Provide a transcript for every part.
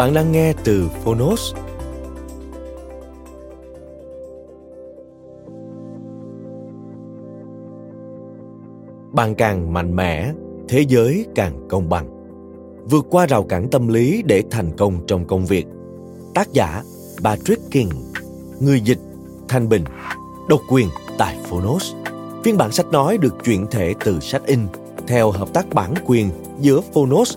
Bạn đang nghe từ Phonos. Bạn càng mạnh mẽ, thế giới càng công bằng. Vượt qua rào cản tâm lý để thành công trong công việc. Tác giả Patrick King, người dịch Thanh Bình, độc quyền tại Phonos. Phiên bản sách nói được chuyển thể từ sách in theo hợp tác bản quyền giữa Phonos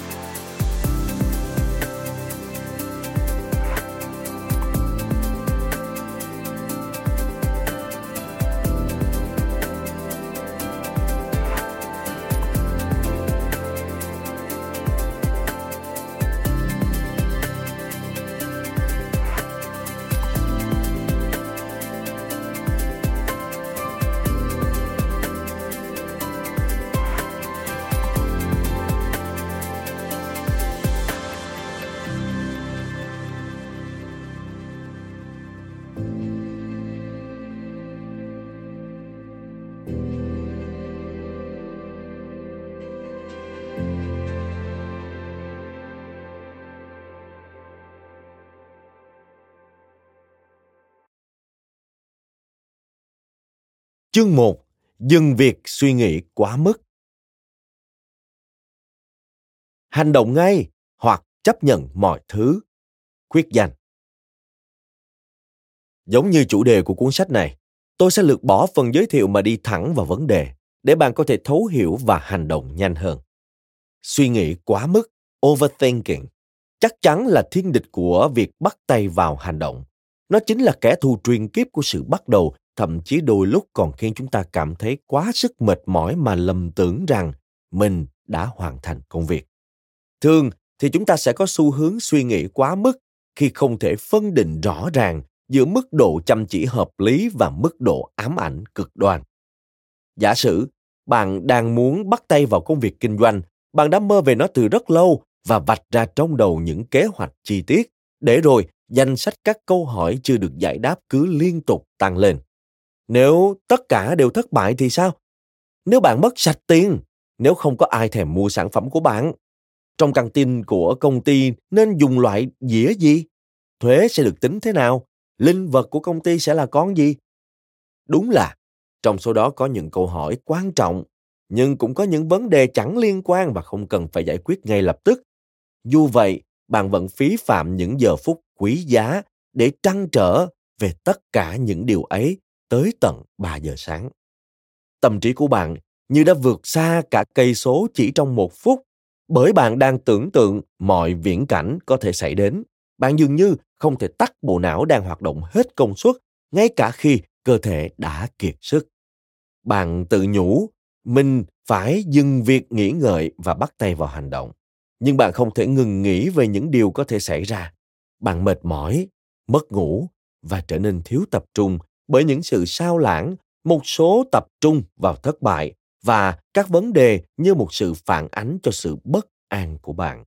Chương 1. Dừng việc suy nghĩ quá mức. Hành động ngay hoặc chấp nhận mọi thứ. Quyết danh. Giống như chủ đề của cuốn sách này, tôi sẽ lược bỏ phần giới thiệu mà đi thẳng vào vấn đề để bạn có thể thấu hiểu và hành động nhanh hơn. Suy nghĩ quá mức, overthinking, chắc chắn là thiên địch của việc bắt tay vào hành động. Nó chính là kẻ thù truyền kiếp của sự bắt đầu thậm chí đôi lúc còn khiến chúng ta cảm thấy quá sức mệt mỏi mà lầm tưởng rằng mình đã hoàn thành công việc. Thường thì chúng ta sẽ có xu hướng suy nghĩ quá mức khi không thể phân định rõ ràng giữa mức độ chăm chỉ hợp lý và mức độ ám ảnh cực đoan. Giả sử bạn đang muốn bắt tay vào công việc kinh doanh, bạn đã mơ về nó từ rất lâu và vạch ra trong đầu những kế hoạch chi tiết để rồi danh sách các câu hỏi chưa được giải đáp cứ liên tục tăng lên nếu tất cả đều thất bại thì sao? Nếu bạn mất sạch tiền, nếu không có ai thèm mua sản phẩm của bạn, trong căng tin của công ty nên dùng loại dĩa gì? Thuế sẽ được tính thế nào? Linh vật của công ty sẽ là con gì? Đúng là trong số đó có những câu hỏi quan trọng, nhưng cũng có những vấn đề chẳng liên quan và không cần phải giải quyết ngay lập tức. Dù vậy, bạn vẫn phí phạm những giờ phút quý giá để trăn trở về tất cả những điều ấy tới tận 3 giờ sáng. Tâm trí của bạn như đã vượt xa cả cây số chỉ trong một phút bởi bạn đang tưởng tượng mọi viễn cảnh có thể xảy đến. Bạn dường như không thể tắt bộ não đang hoạt động hết công suất ngay cả khi cơ thể đã kiệt sức. Bạn tự nhủ, mình phải dừng việc nghĩ ngợi và bắt tay vào hành động. Nhưng bạn không thể ngừng nghĩ về những điều có thể xảy ra. Bạn mệt mỏi, mất ngủ và trở nên thiếu tập trung bởi những sự sao lãng, một số tập trung vào thất bại và các vấn đề như một sự phản ánh cho sự bất an của bạn.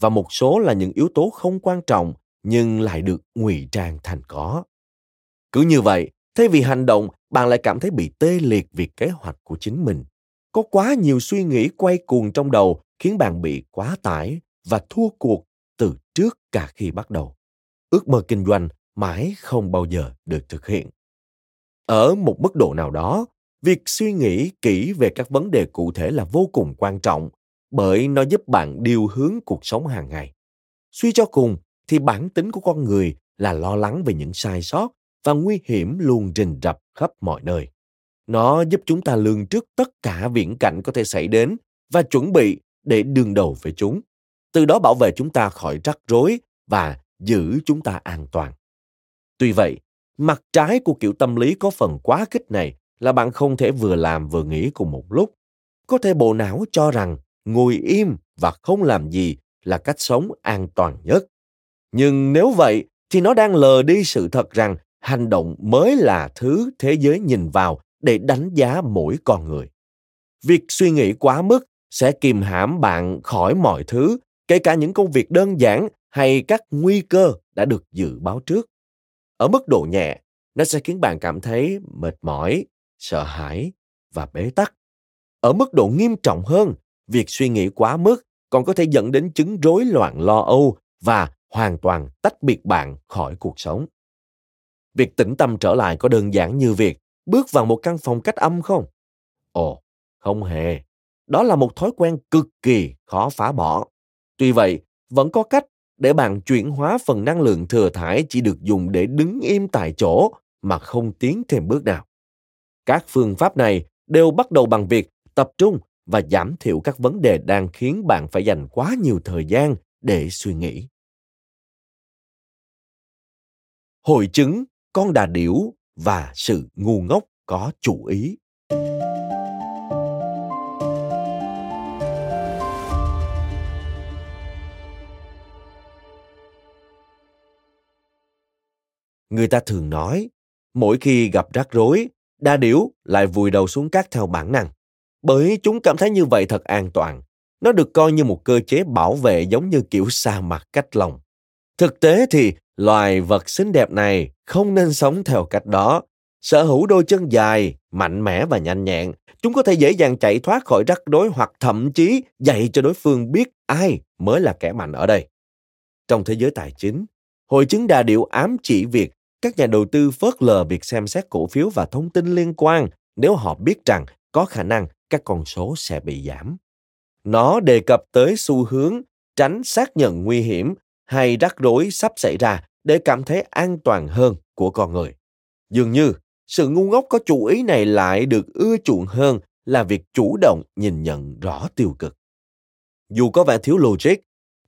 Và một số là những yếu tố không quan trọng nhưng lại được ngụy trang thành có. Cứ như vậy, thay vì hành động, bạn lại cảm thấy bị tê liệt vì kế hoạch của chính mình. Có quá nhiều suy nghĩ quay cuồng trong đầu khiến bạn bị quá tải và thua cuộc từ trước cả khi bắt đầu. Ước mơ kinh doanh mãi không bao giờ được thực hiện ở một mức độ nào đó, việc suy nghĩ kỹ về các vấn đề cụ thể là vô cùng quan trọng, bởi nó giúp bạn điều hướng cuộc sống hàng ngày. Suy cho cùng, thì bản tính của con người là lo lắng về những sai sót và nguy hiểm luôn rình rập khắp mọi nơi. Nó giúp chúng ta lường trước tất cả viễn cảnh có thể xảy đến và chuẩn bị để đương đầu với chúng. Từ đó bảo vệ chúng ta khỏi rắc rối và giữ chúng ta an toàn. Tuy vậy mặt trái của kiểu tâm lý có phần quá khích này là bạn không thể vừa làm vừa nghĩ cùng một lúc. Có thể bộ não cho rằng ngồi im và không làm gì là cách sống an toàn nhất. Nhưng nếu vậy thì nó đang lờ đi sự thật rằng hành động mới là thứ thế giới nhìn vào để đánh giá mỗi con người. Việc suy nghĩ quá mức sẽ kìm hãm bạn khỏi mọi thứ, kể cả những công việc đơn giản hay các nguy cơ đã được dự báo trước ở mức độ nhẹ, nó sẽ khiến bạn cảm thấy mệt mỏi, sợ hãi và bế tắc. Ở mức độ nghiêm trọng hơn, việc suy nghĩ quá mức còn có thể dẫn đến chứng rối loạn lo âu và hoàn toàn tách biệt bạn khỏi cuộc sống. Việc tĩnh tâm trở lại có đơn giản như việc bước vào một căn phòng cách âm không? Ồ, không hề. Đó là một thói quen cực kỳ khó phá bỏ. Tuy vậy, vẫn có cách để bạn chuyển hóa phần năng lượng thừa thải chỉ được dùng để đứng im tại chỗ mà không tiến thêm bước nào. Các phương pháp này đều bắt đầu bằng việc tập trung và giảm thiểu các vấn đề đang khiến bạn phải dành quá nhiều thời gian để suy nghĩ. Hội chứng con đà điểu và sự ngu ngốc có chủ ý. Người ta thường nói, mỗi khi gặp rắc rối, đa điểu lại vùi đầu xuống cát theo bản năng. Bởi chúng cảm thấy như vậy thật an toàn. Nó được coi như một cơ chế bảo vệ giống như kiểu sa mặt cách lòng. Thực tế thì, loài vật xinh đẹp này không nên sống theo cách đó. Sở hữu đôi chân dài, mạnh mẽ và nhanh nhẹn, chúng có thể dễ dàng chạy thoát khỏi rắc rối hoặc thậm chí dạy cho đối phương biết ai mới là kẻ mạnh ở đây. Trong thế giới tài chính, hội chứng đà điệu ám chỉ việc các nhà đầu tư phớt lờ việc xem xét cổ phiếu và thông tin liên quan nếu họ biết rằng có khả năng các con số sẽ bị giảm. Nó đề cập tới xu hướng tránh xác nhận nguy hiểm hay rắc rối sắp xảy ra để cảm thấy an toàn hơn của con người. Dường như sự ngu ngốc có chủ ý này lại được ưa chuộng hơn là việc chủ động nhìn nhận rõ tiêu cực. Dù có vẻ thiếu logic,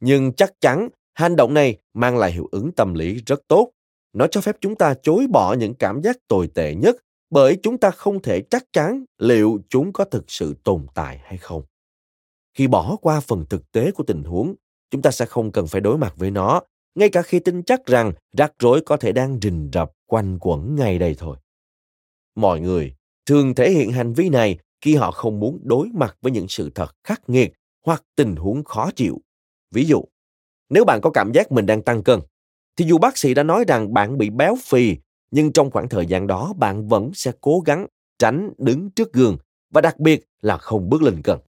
nhưng chắc chắn hành động này mang lại hiệu ứng tâm lý rất tốt nó cho phép chúng ta chối bỏ những cảm giác tồi tệ nhất bởi chúng ta không thể chắc chắn liệu chúng có thực sự tồn tại hay không. Khi bỏ qua phần thực tế của tình huống, chúng ta sẽ không cần phải đối mặt với nó, ngay cả khi tin chắc rằng rắc rối có thể đang rình rập quanh quẩn ngay đây thôi. Mọi người thường thể hiện hành vi này khi họ không muốn đối mặt với những sự thật khắc nghiệt hoặc tình huống khó chịu. Ví dụ, nếu bạn có cảm giác mình đang tăng cân thì dù bác sĩ đã nói rằng bạn bị béo phì, nhưng trong khoảng thời gian đó bạn vẫn sẽ cố gắng tránh đứng trước gương và đặc biệt là không bước lên cân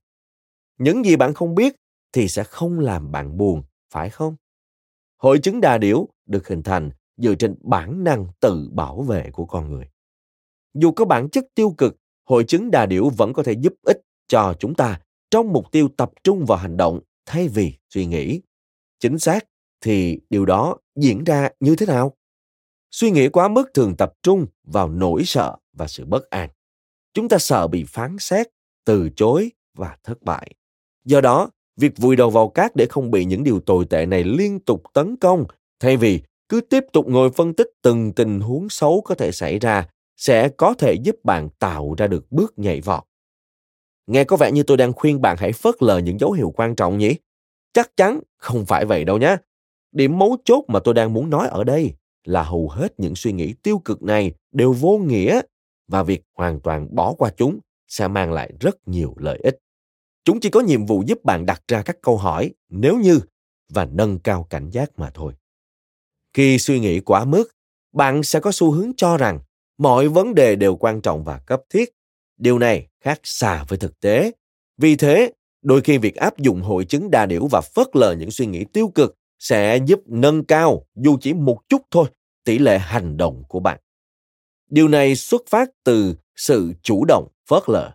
những gì bạn không biết thì sẽ không làm bạn buồn, phải không? Hội chứng đà điểu được hình thành dựa trên bản năng tự bảo vệ của con người. Dù có bản chất tiêu cực, hội chứng đà điểu vẫn có thể giúp ích cho chúng ta trong mục tiêu tập trung vào hành động thay vì suy nghĩ. Chính xác thì điều đó diễn ra như thế nào? Suy nghĩ quá mức thường tập trung vào nỗi sợ và sự bất an. Chúng ta sợ bị phán xét, từ chối và thất bại. Do đó, việc vùi đầu vào cát để không bị những điều tồi tệ này liên tục tấn công, thay vì cứ tiếp tục ngồi phân tích từng tình huống xấu có thể xảy ra, sẽ có thể giúp bạn tạo ra được bước nhảy vọt. Nghe có vẻ như tôi đang khuyên bạn hãy phớt lờ những dấu hiệu quan trọng nhỉ? Chắc chắn không phải vậy đâu nhé điểm mấu chốt mà tôi đang muốn nói ở đây là hầu hết những suy nghĩ tiêu cực này đều vô nghĩa và việc hoàn toàn bỏ qua chúng sẽ mang lại rất nhiều lợi ích. Chúng chỉ có nhiệm vụ giúp bạn đặt ra các câu hỏi nếu như và nâng cao cảnh giác mà thôi. Khi suy nghĩ quá mức, bạn sẽ có xu hướng cho rằng mọi vấn đề đều quan trọng và cấp thiết. Điều này khác xa với thực tế. Vì thế, đôi khi việc áp dụng hội chứng đa điểu và phớt lờ những suy nghĩ tiêu cực sẽ giúp nâng cao dù chỉ một chút thôi tỷ lệ hành động của bạn điều này xuất phát từ sự chủ động phớt lờ,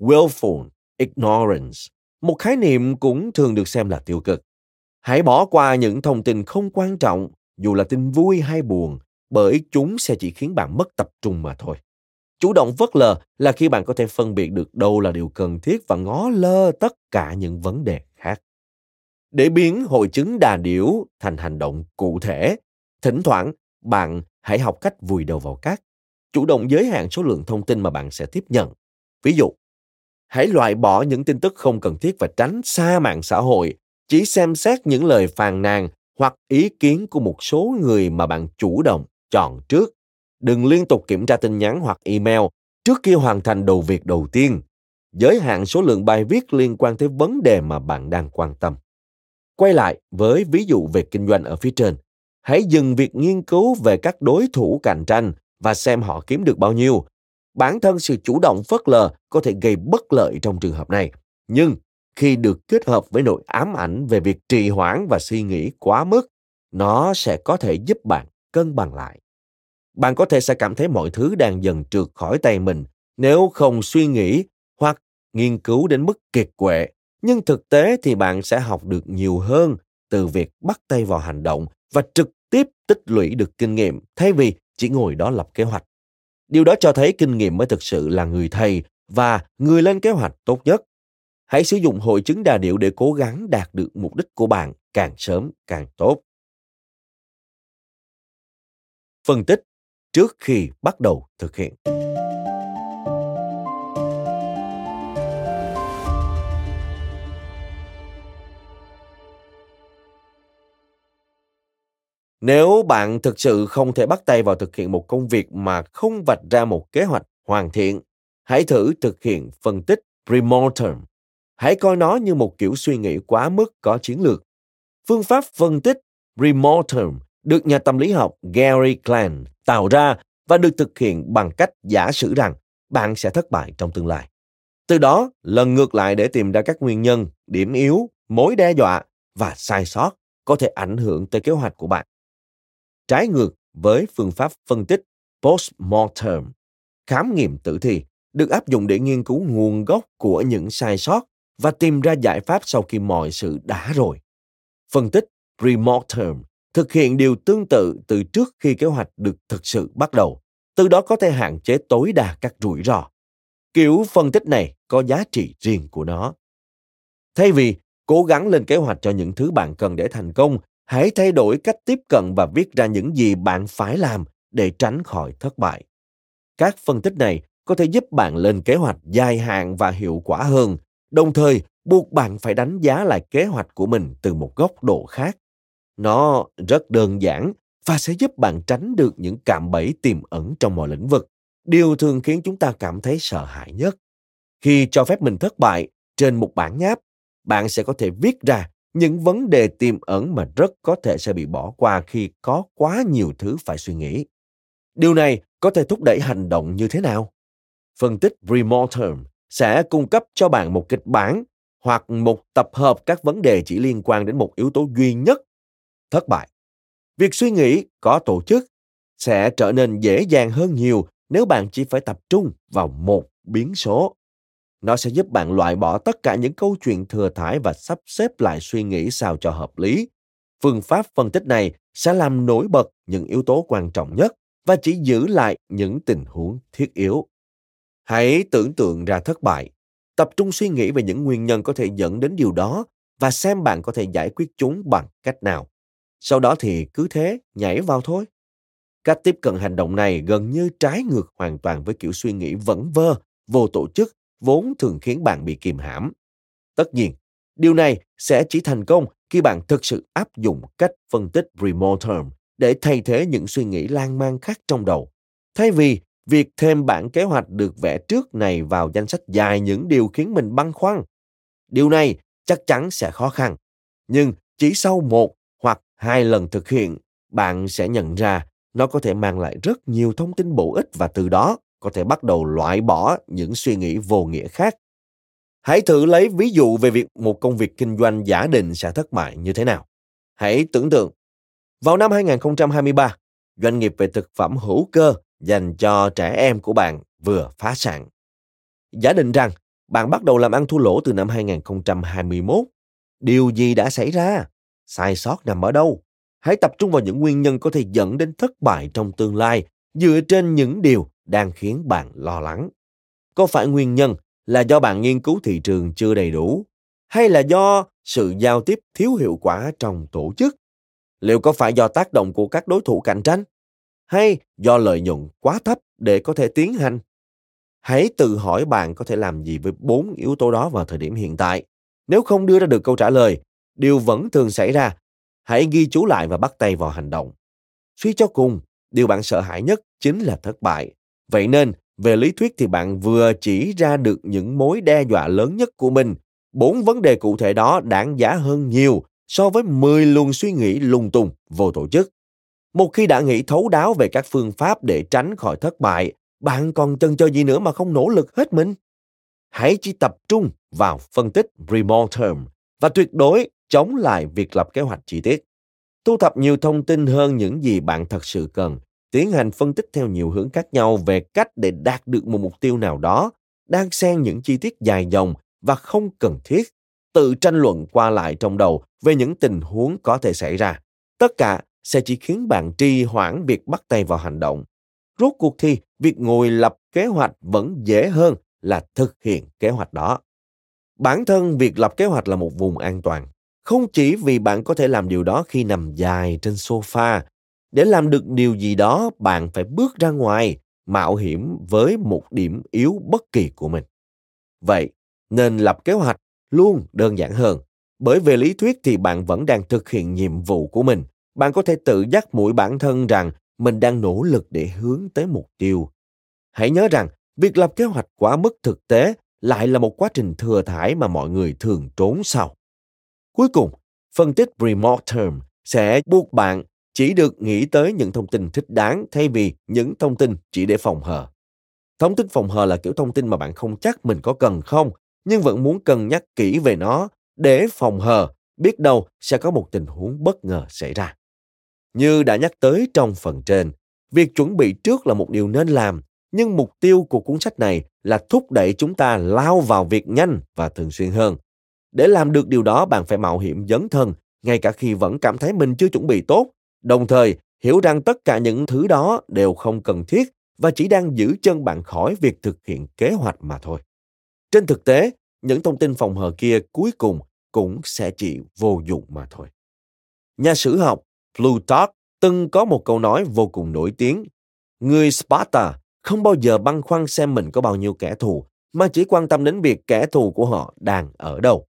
willful ignorance, một khái niệm cũng thường được xem là tiêu cực. Hãy bỏ qua những thông tin không quan trọng, dù là tin vui hay buồn, bởi chúng sẽ chỉ khiến bạn mất tập trung mà thôi. Chủ động phớt lờ là khi bạn có thể phân biệt được đâu là điều cần thiết và ngó lơ tất cả những vấn đề. Để biến hội chứng đà điểu thành hành động cụ thể, thỉnh thoảng bạn hãy học cách vùi đầu vào cát, chủ động giới hạn số lượng thông tin mà bạn sẽ tiếp nhận. Ví dụ, hãy loại bỏ những tin tức không cần thiết và tránh xa mạng xã hội, chỉ xem xét những lời phàn nàn hoặc ý kiến của một số người mà bạn chủ động chọn trước. Đừng liên tục kiểm tra tin nhắn hoặc email trước khi hoàn thành đầu việc đầu tiên. Giới hạn số lượng bài viết liên quan tới vấn đề mà bạn đang quan tâm. Quay lại với ví dụ về kinh doanh ở phía trên. Hãy dừng việc nghiên cứu về các đối thủ cạnh tranh và xem họ kiếm được bao nhiêu. Bản thân sự chủ động phớt lờ có thể gây bất lợi trong trường hợp này. Nhưng khi được kết hợp với nỗi ám ảnh về việc trì hoãn và suy nghĩ quá mức, nó sẽ có thể giúp bạn cân bằng lại. Bạn có thể sẽ cảm thấy mọi thứ đang dần trượt khỏi tay mình nếu không suy nghĩ hoặc nghiên cứu đến mức kiệt quệ nhưng thực tế thì bạn sẽ học được nhiều hơn từ việc bắt tay vào hành động và trực tiếp tích lũy được kinh nghiệm, thay vì chỉ ngồi đó lập kế hoạch. Điều đó cho thấy kinh nghiệm mới thực sự là người thầy và người lên kế hoạch tốt nhất. Hãy sử dụng hội chứng đà điệu để cố gắng đạt được mục đích của bạn càng sớm càng tốt. Phân tích trước khi bắt đầu thực hiện. Nếu bạn thực sự không thể bắt tay vào thực hiện một công việc mà không vạch ra một kế hoạch hoàn thiện, hãy thử thực hiện phân tích premortem. Hãy coi nó như một kiểu suy nghĩ quá mức có chiến lược. Phương pháp phân tích premortem được nhà tâm lý học Gary Klein tạo ra và được thực hiện bằng cách giả sử rằng bạn sẽ thất bại trong tương lai. Từ đó, lần ngược lại để tìm ra các nguyên nhân, điểm yếu, mối đe dọa và sai sót có thể ảnh hưởng tới kế hoạch của bạn trái ngược với phương pháp phân tích post-mortem. Khám nghiệm tử thi được áp dụng để nghiên cứu nguồn gốc của những sai sót và tìm ra giải pháp sau khi mọi sự đã rồi. Phân tích pre-mortem thực hiện điều tương tự từ trước khi kế hoạch được thực sự bắt đầu, từ đó có thể hạn chế tối đa các rủi ro. Kiểu phân tích này có giá trị riêng của nó. Thay vì cố gắng lên kế hoạch cho những thứ bạn cần để thành công hãy thay đổi cách tiếp cận và viết ra những gì bạn phải làm để tránh khỏi thất bại. Các phân tích này có thể giúp bạn lên kế hoạch dài hạn và hiệu quả hơn, đồng thời buộc bạn phải đánh giá lại kế hoạch của mình từ một góc độ khác. Nó rất đơn giản và sẽ giúp bạn tránh được những cạm bẫy tiềm ẩn trong mọi lĩnh vực. Điều thường khiến chúng ta cảm thấy sợ hãi nhất, khi cho phép mình thất bại trên một bản nháp bạn sẽ có thể viết ra những vấn đề tiềm ẩn mà rất có thể sẽ bị bỏ qua khi có quá nhiều thứ phải suy nghĩ. Điều này có thể thúc đẩy hành động như thế nào? Phân tích Remortem sẽ cung cấp cho bạn một kịch bản hoặc một tập hợp các vấn đề chỉ liên quan đến một yếu tố duy nhất, thất bại. Việc suy nghĩ có tổ chức sẽ trở nên dễ dàng hơn nhiều nếu bạn chỉ phải tập trung vào một biến số nó sẽ giúp bạn loại bỏ tất cả những câu chuyện thừa thải và sắp xếp lại suy nghĩ sao cho hợp lý. Phương pháp phân tích này sẽ làm nổi bật những yếu tố quan trọng nhất và chỉ giữ lại những tình huống thiết yếu. Hãy tưởng tượng ra thất bại, tập trung suy nghĩ về những nguyên nhân có thể dẫn đến điều đó và xem bạn có thể giải quyết chúng bằng cách nào. Sau đó thì cứ thế nhảy vào thôi. Cách tiếp cận hành động này gần như trái ngược hoàn toàn với kiểu suy nghĩ vẩn vơ, vô tổ chức vốn thường khiến bạn bị kìm hãm. Tất nhiên, điều này sẽ chỉ thành công khi bạn thực sự áp dụng cách phân tích remote term để thay thế những suy nghĩ lan man khác trong đầu. Thay vì việc thêm bản kế hoạch được vẽ trước này vào danh sách dài những điều khiến mình băn khoăn. Điều này chắc chắn sẽ khó khăn. Nhưng chỉ sau một hoặc hai lần thực hiện, bạn sẽ nhận ra nó có thể mang lại rất nhiều thông tin bổ ích và từ đó có thể bắt đầu loại bỏ những suy nghĩ vô nghĩa khác. Hãy thử lấy ví dụ về việc một công việc kinh doanh giả định sẽ thất bại như thế nào. Hãy tưởng tượng, vào năm 2023, doanh nghiệp về thực phẩm hữu cơ dành cho trẻ em của bạn vừa phá sản. giả định rằng bạn bắt đầu làm ăn thua lỗ từ năm 2021. Điều gì đã xảy ra? Sai sót nằm ở đâu? Hãy tập trung vào những nguyên nhân có thể dẫn đến thất bại trong tương lai dựa trên những điều đang khiến bạn lo lắng. Có phải nguyên nhân là do bạn nghiên cứu thị trường chưa đầy đủ hay là do sự giao tiếp thiếu hiệu quả trong tổ chức? Liệu có phải do tác động của các đối thủ cạnh tranh hay do lợi nhuận quá thấp để có thể tiến hành? Hãy tự hỏi bạn có thể làm gì với bốn yếu tố đó vào thời điểm hiện tại. Nếu không đưa ra được câu trả lời, điều vẫn thường xảy ra. Hãy ghi chú lại và bắt tay vào hành động. Suy cho cùng, điều bạn sợ hãi nhất chính là thất bại. Vậy nên, về lý thuyết thì bạn vừa chỉ ra được những mối đe dọa lớn nhất của mình. Bốn vấn đề cụ thể đó đáng giá hơn nhiều so với 10 luồng suy nghĩ lung tung vô tổ chức. Một khi đã nghĩ thấu đáo về các phương pháp để tránh khỏi thất bại, bạn còn chần chờ gì nữa mà không nỗ lực hết mình? Hãy chỉ tập trung vào phân tích remote term và tuyệt đối chống lại việc lập kế hoạch chi tiết. Thu thập nhiều thông tin hơn những gì bạn thật sự cần, tiến hành phân tích theo nhiều hướng khác nhau về cách để đạt được một mục tiêu nào đó, đang xen những chi tiết dài dòng và không cần thiết, tự tranh luận qua lại trong đầu về những tình huống có thể xảy ra. Tất cả sẽ chỉ khiến bạn trì hoãn việc bắt tay vào hành động. Rốt cuộc thì việc ngồi lập kế hoạch vẫn dễ hơn là thực hiện kế hoạch đó. Bản thân việc lập kế hoạch là một vùng an toàn. Không chỉ vì bạn có thể làm điều đó khi nằm dài trên sofa. Để làm được điều gì đó, bạn phải bước ra ngoài, mạo hiểm với một điểm yếu bất kỳ của mình. Vậy, nên lập kế hoạch luôn đơn giản hơn. Bởi về lý thuyết thì bạn vẫn đang thực hiện nhiệm vụ của mình. Bạn có thể tự dắt mũi bản thân rằng mình đang nỗ lực để hướng tới mục tiêu. Hãy nhớ rằng, việc lập kế hoạch quá mức thực tế lại là một quá trình thừa thải mà mọi người thường trốn sau. Cuối cùng, phân tích remote term sẽ buộc bạn chỉ được nghĩ tới những thông tin thích đáng thay vì những thông tin chỉ để phòng hờ. Thông tin phòng hờ là kiểu thông tin mà bạn không chắc mình có cần không, nhưng vẫn muốn cân nhắc kỹ về nó để phòng hờ, biết đâu sẽ có một tình huống bất ngờ xảy ra. Như đã nhắc tới trong phần trên, việc chuẩn bị trước là một điều nên làm, nhưng mục tiêu của cuốn sách này là thúc đẩy chúng ta lao vào việc nhanh và thường xuyên hơn. Để làm được điều đó, bạn phải mạo hiểm dấn thân, ngay cả khi vẫn cảm thấy mình chưa chuẩn bị tốt, đồng thời hiểu rằng tất cả những thứ đó đều không cần thiết và chỉ đang giữ chân bạn khỏi việc thực hiện kế hoạch mà thôi. Trên thực tế, những thông tin phòng hờ kia cuối cùng cũng sẽ chỉ vô dụng mà thôi. Nhà sử học Plutarch từng có một câu nói vô cùng nổi tiếng. Người Sparta không bao giờ băn khoăn xem mình có bao nhiêu kẻ thù, mà chỉ quan tâm đến việc kẻ thù của họ đang ở đâu.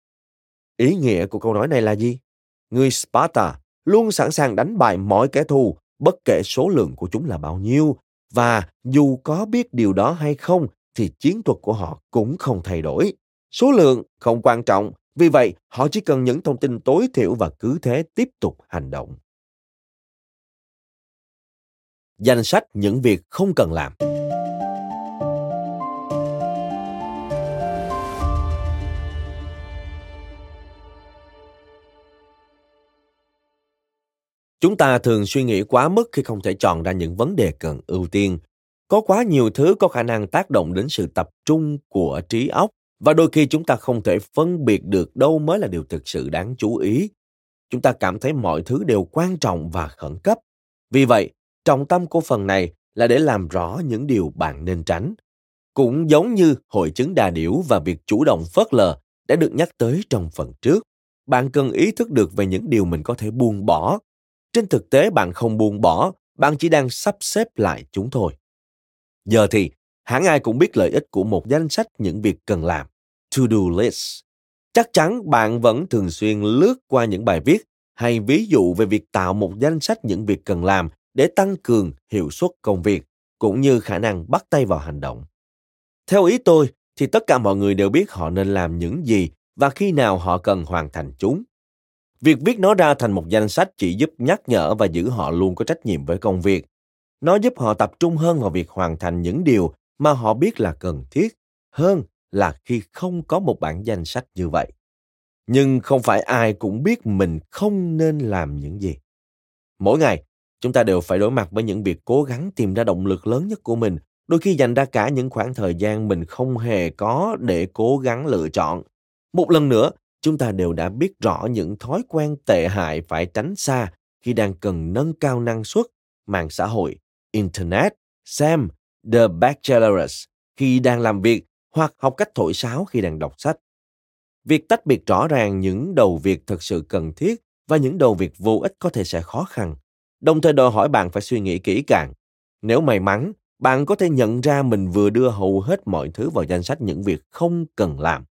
Ý nghĩa của câu nói này là gì? Người Sparta luôn sẵn sàng đánh bại mọi kẻ thù, bất kể số lượng của chúng là bao nhiêu, và dù có biết điều đó hay không thì chiến thuật của họ cũng không thay đổi. Số lượng không quan trọng, vì vậy họ chỉ cần những thông tin tối thiểu và cứ thế tiếp tục hành động. Danh sách những việc không cần làm. Chúng ta thường suy nghĩ quá mức khi không thể chọn ra những vấn đề cần ưu tiên. Có quá nhiều thứ có khả năng tác động đến sự tập trung của trí óc và đôi khi chúng ta không thể phân biệt được đâu mới là điều thực sự đáng chú ý. Chúng ta cảm thấy mọi thứ đều quan trọng và khẩn cấp. Vì vậy, trọng tâm của phần này là để làm rõ những điều bạn nên tránh. Cũng giống như hội chứng đà điểu và việc chủ động phớt lờ đã được nhắc tới trong phần trước. Bạn cần ý thức được về những điều mình có thể buông bỏ trên thực tế bạn không buông bỏ, bạn chỉ đang sắp xếp lại chúng thôi. Giờ thì, hẳn ai cũng biết lợi ích của một danh sách những việc cần làm, to-do list. Chắc chắn bạn vẫn thường xuyên lướt qua những bài viết hay ví dụ về việc tạo một danh sách những việc cần làm để tăng cường hiệu suất công việc cũng như khả năng bắt tay vào hành động. Theo ý tôi thì tất cả mọi người đều biết họ nên làm những gì và khi nào họ cần hoàn thành chúng. Việc viết nó ra thành một danh sách chỉ giúp nhắc nhở và giữ họ luôn có trách nhiệm với công việc. Nó giúp họ tập trung hơn vào việc hoàn thành những điều mà họ biết là cần thiết hơn là khi không có một bản danh sách như vậy. Nhưng không phải ai cũng biết mình không nên làm những gì. Mỗi ngày, chúng ta đều phải đối mặt với những việc cố gắng tìm ra động lực lớn nhất của mình đôi khi dành ra cả những khoảng thời gian mình không hề có để cố gắng lựa chọn. Một lần nữa, chúng ta đều đã biết rõ những thói quen tệ hại phải tránh xa khi đang cần nâng cao năng suất, mạng xã hội, internet, xem The bachelor's khi đang làm việc hoặc học cách thổi sáo khi đang đọc sách. Việc tách biệt rõ ràng những đầu việc thực sự cần thiết và những đầu việc vô ích có thể sẽ khó khăn, đồng thời đòi hỏi bạn phải suy nghĩ kỹ càng. Nếu may mắn, bạn có thể nhận ra mình vừa đưa hầu hết mọi thứ vào danh sách những việc không cần làm.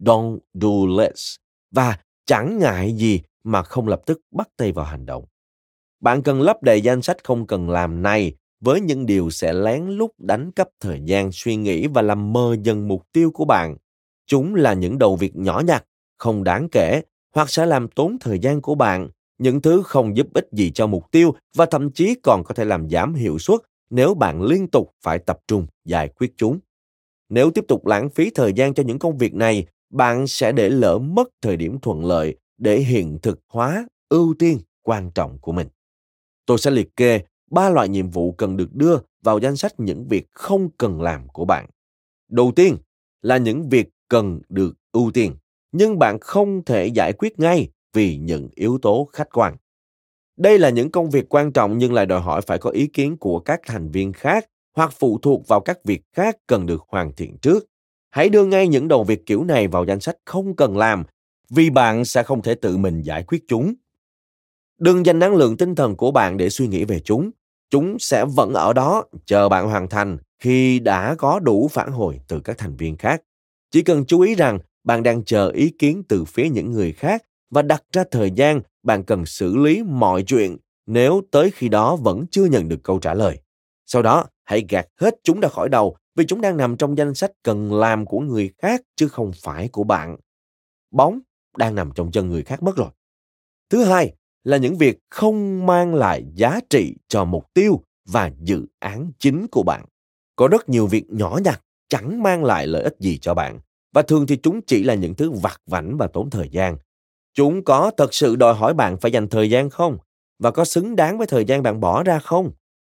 Don't do less. Và chẳng ngại gì mà không lập tức bắt tay vào hành động. Bạn cần lấp đầy danh sách không cần làm này với những điều sẽ lén lút đánh cắp thời gian suy nghĩ và làm mờ dần mục tiêu của bạn. Chúng là những đầu việc nhỏ nhặt, không đáng kể hoặc sẽ làm tốn thời gian của bạn, những thứ không giúp ích gì cho mục tiêu và thậm chí còn có thể làm giảm hiệu suất nếu bạn liên tục phải tập trung giải quyết chúng. Nếu tiếp tục lãng phí thời gian cho những công việc này, bạn sẽ để lỡ mất thời điểm thuận lợi để hiện thực hóa ưu tiên quan trọng của mình. Tôi sẽ liệt kê ba loại nhiệm vụ cần được đưa vào danh sách những việc không cần làm của bạn. Đầu tiên là những việc cần được ưu tiên, nhưng bạn không thể giải quyết ngay vì những yếu tố khách quan. Đây là những công việc quan trọng nhưng lại đòi hỏi phải có ý kiến của các thành viên khác hoặc phụ thuộc vào các việc khác cần được hoàn thiện trước. Hãy đưa ngay những đầu việc kiểu này vào danh sách không cần làm vì bạn sẽ không thể tự mình giải quyết chúng. Đừng dành năng lượng tinh thần của bạn để suy nghĩ về chúng. Chúng sẽ vẫn ở đó chờ bạn hoàn thành khi đã có đủ phản hồi từ các thành viên khác. Chỉ cần chú ý rằng bạn đang chờ ý kiến từ phía những người khác và đặt ra thời gian bạn cần xử lý mọi chuyện nếu tới khi đó vẫn chưa nhận được câu trả lời. Sau đó, hãy gạt hết chúng ra khỏi đầu vì chúng đang nằm trong danh sách cần làm của người khác chứ không phải của bạn. Bóng đang nằm trong chân người khác mất rồi. Thứ hai là những việc không mang lại giá trị cho mục tiêu và dự án chính của bạn. Có rất nhiều việc nhỏ nhặt chẳng mang lại lợi ích gì cho bạn và thường thì chúng chỉ là những thứ vặt vảnh và tốn thời gian. Chúng có thật sự đòi hỏi bạn phải dành thời gian không? Và có xứng đáng với thời gian bạn bỏ ra không?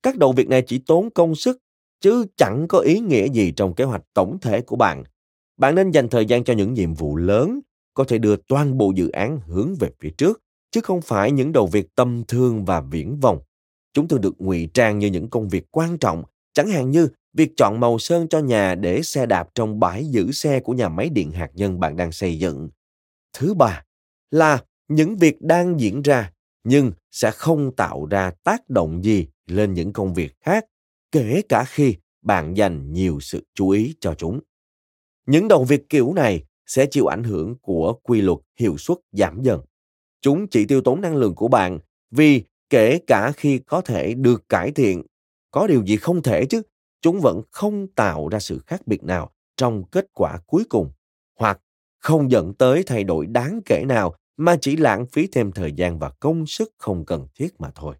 Các đầu việc này chỉ tốn công sức, chứ chẳng có ý nghĩa gì trong kế hoạch tổng thể của bạn. Bạn nên dành thời gian cho những nhiệm vụ lớn, có thể đưa toàn bộ dự án hướng về phía trước, chứ không phải những đầu việc tâm thương và viễn vông. Chúng thường được ngụy trang như những công việc quan trọng, chẳng hạn như việc chọn màu sơn cho nhà để xe đạp trong bãi giữ xe của nhà máy điện hạt nhân bạn đang xây dựng. Thứ ba là những việc đang diễn ra nhưng sẽ không tạo ra tác động gì lên những công việc khác, kể cả khi bạn dành nhiều sự chú ý cho chúng. Những đầu việc kiểu này sẽ chịu ảnh hưởng của quy luật hiệu suất giảm dần. Chúng chỉ tiêu tốn năng lượng của bạn vì kể cả khi có thể được cải thiện, có điều gì không thể chứ, chúng vẫn không tạo ra sự khác biệt nào trong kết quả cuối cùng hoặc không dẫn tới thay đổi đáng kể nào mà chỉ lãng phí thêm thời gian và công sức không cần thiết mà thôi.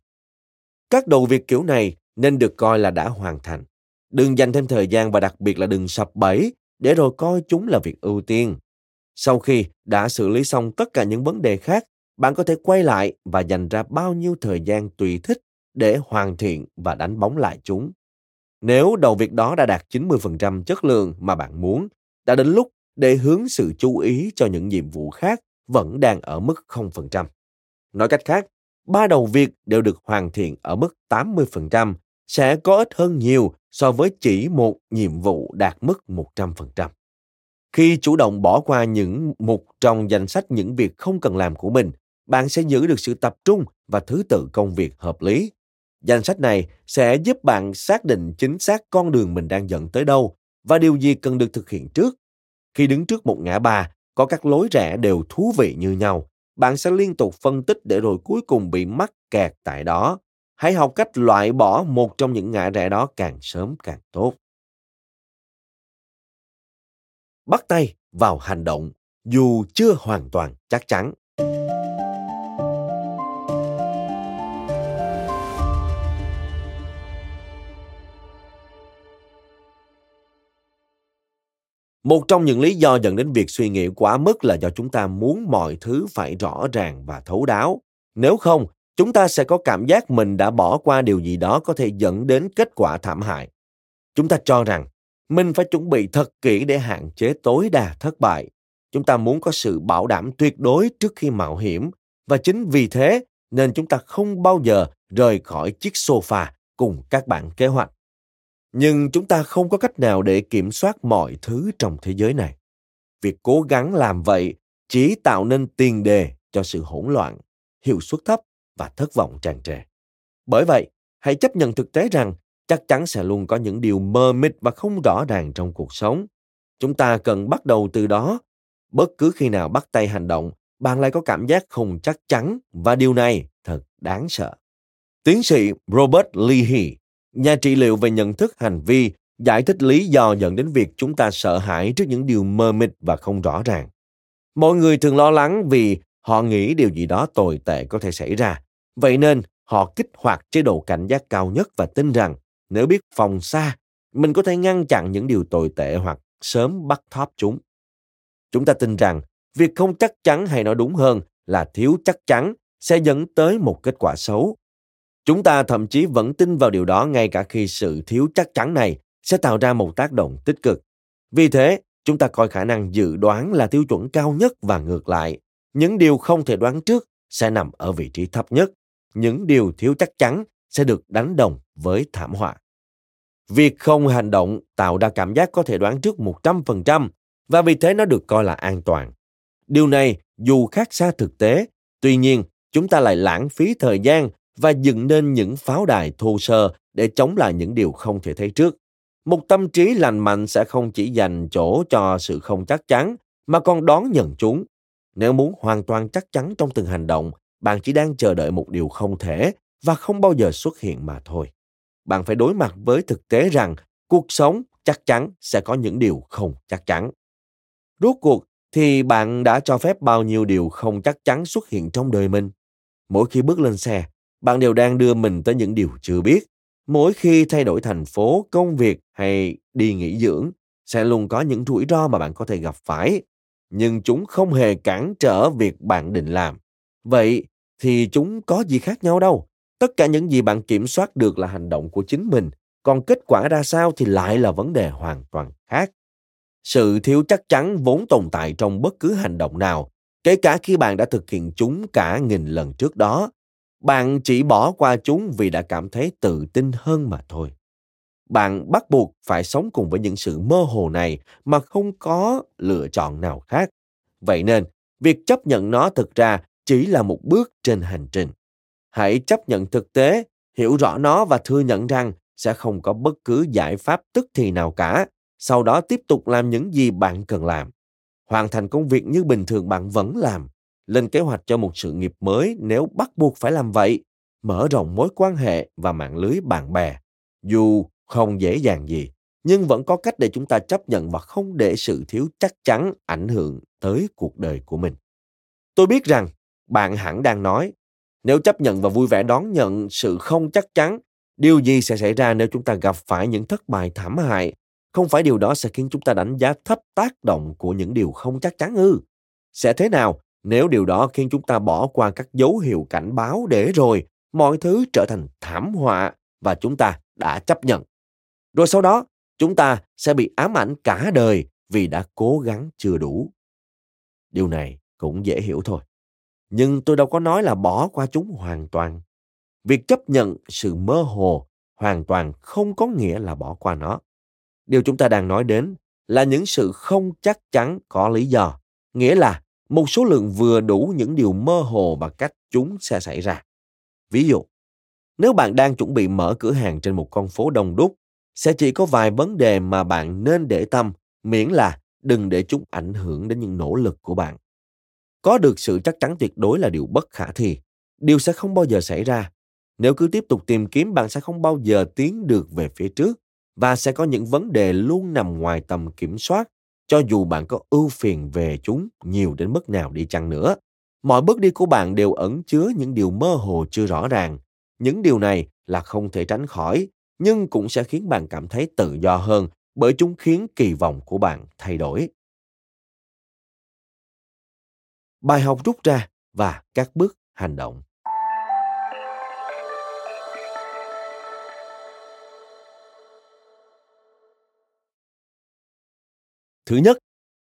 Các đầu việc kiểu này nên được coi là đã hoàn thành. Đừng dành thêm thời gian và đặc biệt là đừng sập bẫy để rồi coi chúng là việc ưu tiên. Sau khi đã xử lý xong tất cả những vấn đề khác, bạn có thể quay lại và dành ra bao nhiêu thời gian tùy thích để hoàn thiện và đánh bóng lại chúng. Nếu đầu việc đó đã đạt 90% chất lượng mà bạn muốn, đã đến lúc để hướng sự chú ý cho những nhiệm vụ khác vẫn đang ở mức 0%. Nói cách khác, ba đầu việc đều được hoàn thiện ở mức 80% sẽ có ích hơn nhiều so với chỉ một nhiệm vụ đạt mức 100%. Khi chủ động bỏ qua những mục trong danh sách những việc không cần làm của mình, bạn sẽ giữ được sự tập trung và thứ tự công việc hợp lý. Danh sách này sẽ giúp bạn xác định chính xác con đường mình đang dẫn tới đâu và điều gì cần được thực hiện trước. Khi đứng trước một ngã ba, có các lối rẽ đều thú vị như nhau, bạn sẽ liên tục phân tích để rồi cuối cùng bị mắc kẹt tại đó. Hãy học cách loại bỏ một trong những ngã rẽ đó càng sớm càng tốt. Bắt tay vào hành động dù chưa hoàn toàn chắc chắn. Một trong những lý do dẫn đến việc suy nghĩ quá mức là do chúng ta muốn mọi thứ phải rõ ràng và thấu đáo. Nếu không, chúng ta sẽ có cảm giác mình đã bỏ qua điều gì đó có thể dẫn đến kết quả thảm hại. chúng ta cho rằng mình phải chuẩn bị thật kỹ để hạn chế tối đa thất bại. Chúng ta muốn có sự bảo đảm tuyệt đối trước khi mạo hiểm và chính vì thế nên chúng ta không bao giờ rời khỏi chiếc sofa cùng các bạn kế hoạch. Nhưng chúng ta không có cách nào để kiểm soát mọi thứ trong thế giới này. Việc cố gắng làm vậy chỉ tạo nên tiền đề cho sự hỗn loạn, hiệu suất thấp và thất vọng tràn trề. Bởi vậy, hãy chấp nhận thực tế rằng chắc chắn sẽ luôn có những điều mơ mịt và không rõ ràng trong cuộc sống. Chúng ta cần bắt đầu từ đó. Bất cứ khi nào bắt tay hành động, bạn lại có cảm giác không chắc chắn và điều này thật đáng sợ. Tiến sĩ Robert Leahy, nhà trị liệu về nhận thức hành vi, giải thích lý do dẫn đến việc chúng ta sợ hãi trước những điều mơ mịt và không rõ ràng. Mọi người thường lo lắng vì họ nghĩ điều gì đó tồi tệ có thể xảy ra. Vậy nên họ kích hoạt chế độ cảnh giác cao nhất và tin rằng nếu biết phòng xa, mình có thể ngăn chặn những điều tồi tệ hoặc sớm bắt thóp chúng. Chúng ta tin rằng việc không chắc chắn hay nói đúng hơn là thiếu chắc chắn sẽ dẫn tới một kết quả xấu. Chúng ta thậm chí vẫn tin vào điều đó ngay cả khi sự thiếu chắc chắn này sẽ tạo ra một tác động tích cực. Vì thế, chúng ta coi khả năng dự đoán là tiêu chuẩn cao nhất và ngược lại. Những điều không thể đoán trước sẽ nằm ở vị trí thấp nhất. Những điều thiếu chắc chắn sẽ được đánh đồng với thảm họa. Việc không hành động tạo ra cảm giác có thể đoán trước 100% và vì thế nó được coi là an toàn. Điều này dù khác xa thực tế, tuy nhiên chúng ta lại lãng phí thời gian và dựng nên những pháo đài thô sơ để chống lại những điều không thể thấy trước. Một tâm trí lành mạnh sẽ không chỉ dành chỗ cho sự không chắc chắn, mà còn đón nhận chúng. Nếu muốn hoàn toàn chắc chắn trong từng hành động, bạn chỉ đang chờ đợi một điều không thể và không bao giờ xuất hiện mà thôi. Bạn phải đối mặt với thực tế rằng cuộc sống chắc chắn sẽ có những điều không chắc chắn. Rốt cuộc thì bạn đã cho phép bao nhiêu điều không chắc chắn xuất hiện trong đời mình. Mỗi khi bước lên xe, bạn đều đang đưa mình tới những điều chưa biết. Mỗi khi thay đổi thành phố, công việc hay đi nghỉ dưỡng, sẽ luôn có những rủi ro mà bạn có thể gặp phải. Nhưng chúng không hề cản trở việc bạn định làm. Vậy thì chúng có gì khác nhau đâu. Tất cả những gì bạn kiểm soát được là hành động của chính mình, còn kết quả ra sao thì lại là vấn đề hoàn toàn khác. Sự thiếu chắc chắn vốn tồn tại trong bất cứ hành động nào, kể cả khi bạn đã thực hiện chúng cả nghìn lần trước đó. Bạn chỉ bỏ qua chúng vì đã cảm thấy tự tin hơn mà thôi. Bạn bắt buộc phải sống cùng với những sự mơ hồ này mà không có lựa chọn nào khác. Vậy nên, việc chấp nhận nó thực ra chỉ là một bước trên hành trình. Hãy chấp nhận thực tế, hiểu rõ nó và thừa nhận rằng sẽ không có bất cứ giải pháp tức thì nào cả. Sau đó tiếp tục làm những gì bạn cần làm. Hoàn thành công việc như bình thường bạn vẫn làm. Lên kế hoạch cho một sự nghiệp mới nếu bắt buộc phải làm vậy. Mở rộng mối quan hệ và mạng lưới bạn bè. Dù không dễ dàng gì, nhưng vẫn có cách để chúng ta chấp nhận và không để sự thiếu chắc chắn ảnh hưởng tới cuộc đời của mình. Tôi biết rằng bạn hẳn đang nói nếu chấp nhận và vui vẻ đón nhận sự không chắc chắn, điều gì sẽ xảy ra nếu chúng ta gặp phải những thất bại thảm hại? Không phải điều đó sẽ khiến chúng ta đánh giá thấp tác động của những điều không chắc chắn ư? Sẽ thế nào nếu điều đó khiến chúng ta bỏ qua các dấu hiệu cảnh báo để rồi mọi thứ trở thành thảm họa và chúng ta đã chấp nhận? Rồi sau đó, chúng ta sẽ bị ám ảnh cả đời vì đã cố gắng chưa đủ. Điều này cũng dễ hiểu thôi nhưng tôi đâu có nói là bỏ qua chúng hoàn toàn. Việc chấp nhận sự mơ hồ hoàn toàn không có nghĩa là bỏ qua nó. Điều chúng ta đang nói đến là những sự không chắc chắn có lý do, nghĩa là một số lượng vừa đủ những điều mơ hồ và cách chúng sẽ xảy ra. Ví dụ, nếu bạn đang chuẩn bị mở cửa hàng trên một con phố đông đúc, sẽ chỉ có vài vấn đề mà bạn nên để tâm, miễn là đừng để chúng ảnh hưởng đến những nỗ lực của bạn có được sự chắc chắn tuyệt đối là điều bất khả thi. Điều sẽ không bao giờ xảy ra. Nếu cứ tiếp tục tìm kiếm, bạn sẽ không bao giờ tiến được về phía trước và sẽ có những vấn đề luôn nằm ngoài tầm kiểm soát cho dù bạn có ưu phiền về chúng nhiều đến mức nào đi chăng nữa. Mọi bước đi của bạn đều ẩn chứa những điều mơ hồ chưa rõ ràng. Những điều này là không thể tránh khỏi, nhưng cũng sẽ khiến bạn cảm thấy tự do hơn bởi chúng khiến kỳ vọng của bạn thay đổi bài học rút ra và các bước hành động. Thứ nhất,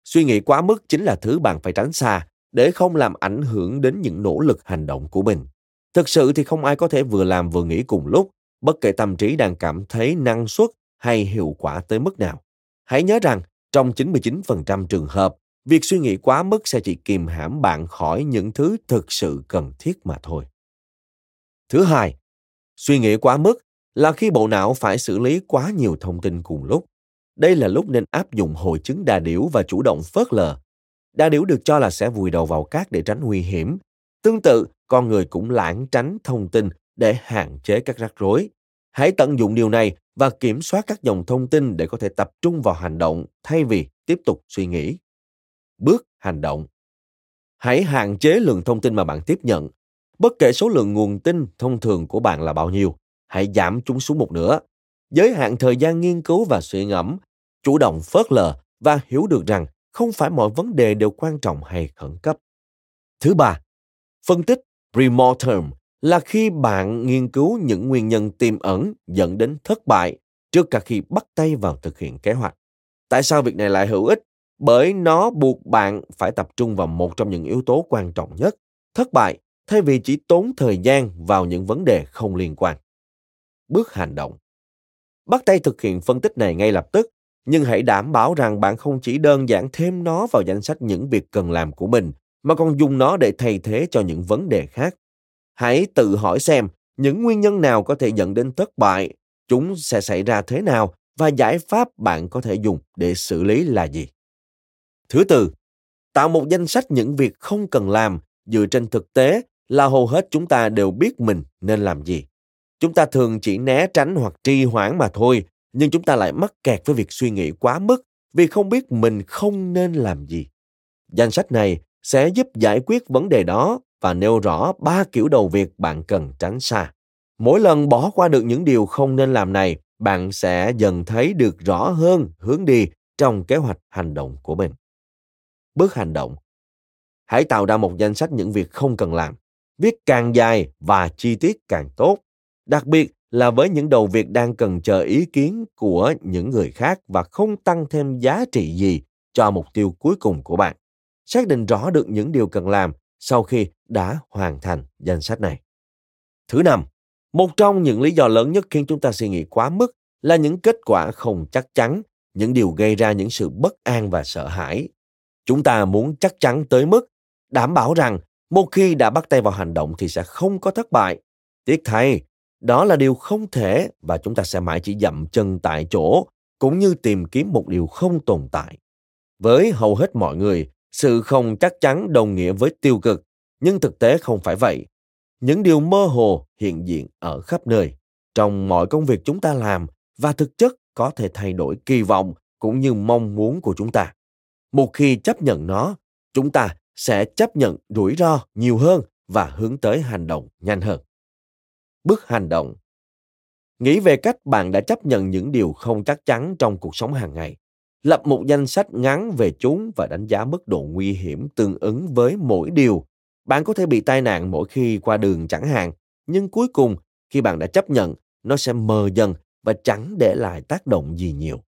suy nghĩ quá mức chính là thứ bạn phải tránh xa để không làm ảnh hưởng đến những nỗ lực hành động của mình. Thực sự thì không ai có thể vừa làm vừa nghĩ cùng lúc, bất kể tâm trí đang cảm thấy năng suất hay hiệu quả tới mức nào. Hãy nhớ rằng, trong 99% trường hợp, việc suy nghĩ quá mức sẽ chỉ kìm hãm bạn khỏi những thứ thực sự cần thiết mà thôi. Thứ hai, suy nghĩ quá mức là khi bộ não phải xử lý quá nhiều thông tin cùng lúc. Đây là lúc nên áp dụng hội chứng đà điểu và chủ động phớt lờ. Đà điểu được cho là sẽ vùi đầu vào cát để tránh nguy hiểm. Tương tự, con người cũng lãng tránh thông tin để hạn chế các rắc rối. Hãy tận dụng điều này và kiểm soát các dòng thông tin để có thể tập trung vào hành động thay vì tiếp tục suy nghĩ. Bước hành động. Hãy hạn chế lượng thông tin mà bạn tiếp nhận. Bất kể số lượng nguồn tin thông thường của bạn là bao nhiêu, hãy giảm chúng xuống một nửa. Giới hạn thời gian nghiên cứu và suy ngẫm, chủ động phớt lờ và hiểu được rằng không phải mọi vấn đề đều quan trọng hay khẩn cấp. Thứ ba, phân tích pre-mortem là khi bạn nghiên cứu những nguyên nhân tiềm ẩn dẫn đến thất bại trước cả khi bắt tay vào thực hiện kế hoạch. Tại sao việc này lại hữu ích? Bởi nó buộc bạn phải tập trung vào một trong những yếu tố quan trọng nhất, thất bại, thay vì chỉ tốn thời gian vào những vấn đề không liên quan. Bước hành động. Bắt tay thực hiện phân tích này ngay lập tức, nhưng hãy đảm bảo rằng bạn không chỉ đơn giản thêm nó vào danh sách những việc cần làm của mình, mà còn dùng nó để thay thế cho những vấn đề khác hãy tự hỏi xem những nguyên nhân nào có thể dẫn đến thất bại chúng sẽ xảy ra thế nào và giải pháp bạn có thể dùng để xử lý là gì thứ tư tạo một danh sách những việc không cần làm dựa trên thực tế là hầu hết chúng ta đều biết mình nên làm gì chúng ta thường chỉ né tránh hoặc trì hoãn mà thôi nhưng chúng ta lại mắc kẹt với việc suy nghĩ quá mức vì không biết mình không nên làm gì danh sách này sẽ giúp giải quyết vấn đề đó và nêu rõ ba kiểu đầu việc bạn cần tránh xa. Mỗi lần bỏ qua được những điều không nên làm này, bạn sẽ dần thấy được rõ hơn hướng đi trong kế hoạch hành động của mình. Bước hành động. Hãy tạo ra một danh sách những việc không cần làm. Viết càng dài và chi tiết càng tốt. Đặc biệt là với những đầu việc đang cần chờ ý kiến của những người khác và không tăng thêm giá trị gì cho mục tiêu cuối cùng của bạn. Xác định rõ được những điều cần làm sau khi đã hoàn thành danh sách này. Thứ năm, một trong những lý do lớn nhất khiến chúng ta suy nghĩ quá mức là những kết quả không chắc chắn, những điều gây ra những sự bất an và sợ hãi. Chúng ta muốn chắc chắn tới mức đảm bảo rằng một khi đã bắt tay vào hành động thì sẽ không có thất bại. Tiếc thay, đó là điều không thể và chúng ta sẽ mãi chỉ dậm chân tại chỗ cũng như tìm kiếm một điều không tồn tại. Với hầu hết mọi người, sự không chắc chắn đồng nghĩa với tiêu cực nhưng thực tế không phải vậy những điều mơ hồ hiện diện ở khắp nơi trong mọi công việc chúng ta làm và thực chất có thể thay đổi kỳ vọng cũng như mong muốn của chúng ta một khi chấp nhận nó chúng ta sẽ chấp nhận rủi ro nhiều hơn và hướng tới hành động nhanh hơn bước hành động nghĩ về cách bạn đã chấp nhận những điều không chắc chắn trong cuộc sống hàng ngày lập một danh sách ngắn về chúng và đánh giá mức độ nguy hiểm tương ứng với mỗi điều. Bạn có thể bị tai nạn mỗi khi qua đường chẳng hạn, nhưng cuối cùng khi bạn đã chấp nhận, nó sẽ mờ dần và chẳng để lại tác động gì nhiều.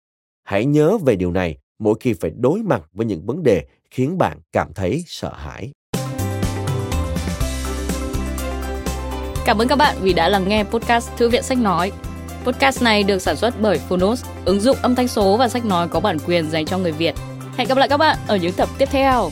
Hãy nhớ về điều này mỗi khi phải đối mặt với những vấn đề khiến bạn cảm thấy sợ hãi. Cảm ơn các bạn vì đã lắng nghe podcast Thư viện Sách Nói. Podcast này được sản xuất bởi Phonos, ứng dụng âm thanh số và sách nói có bản quyền dành cho người Việt. Hẹn gặp lại các bạn ở những tập tiếp theo.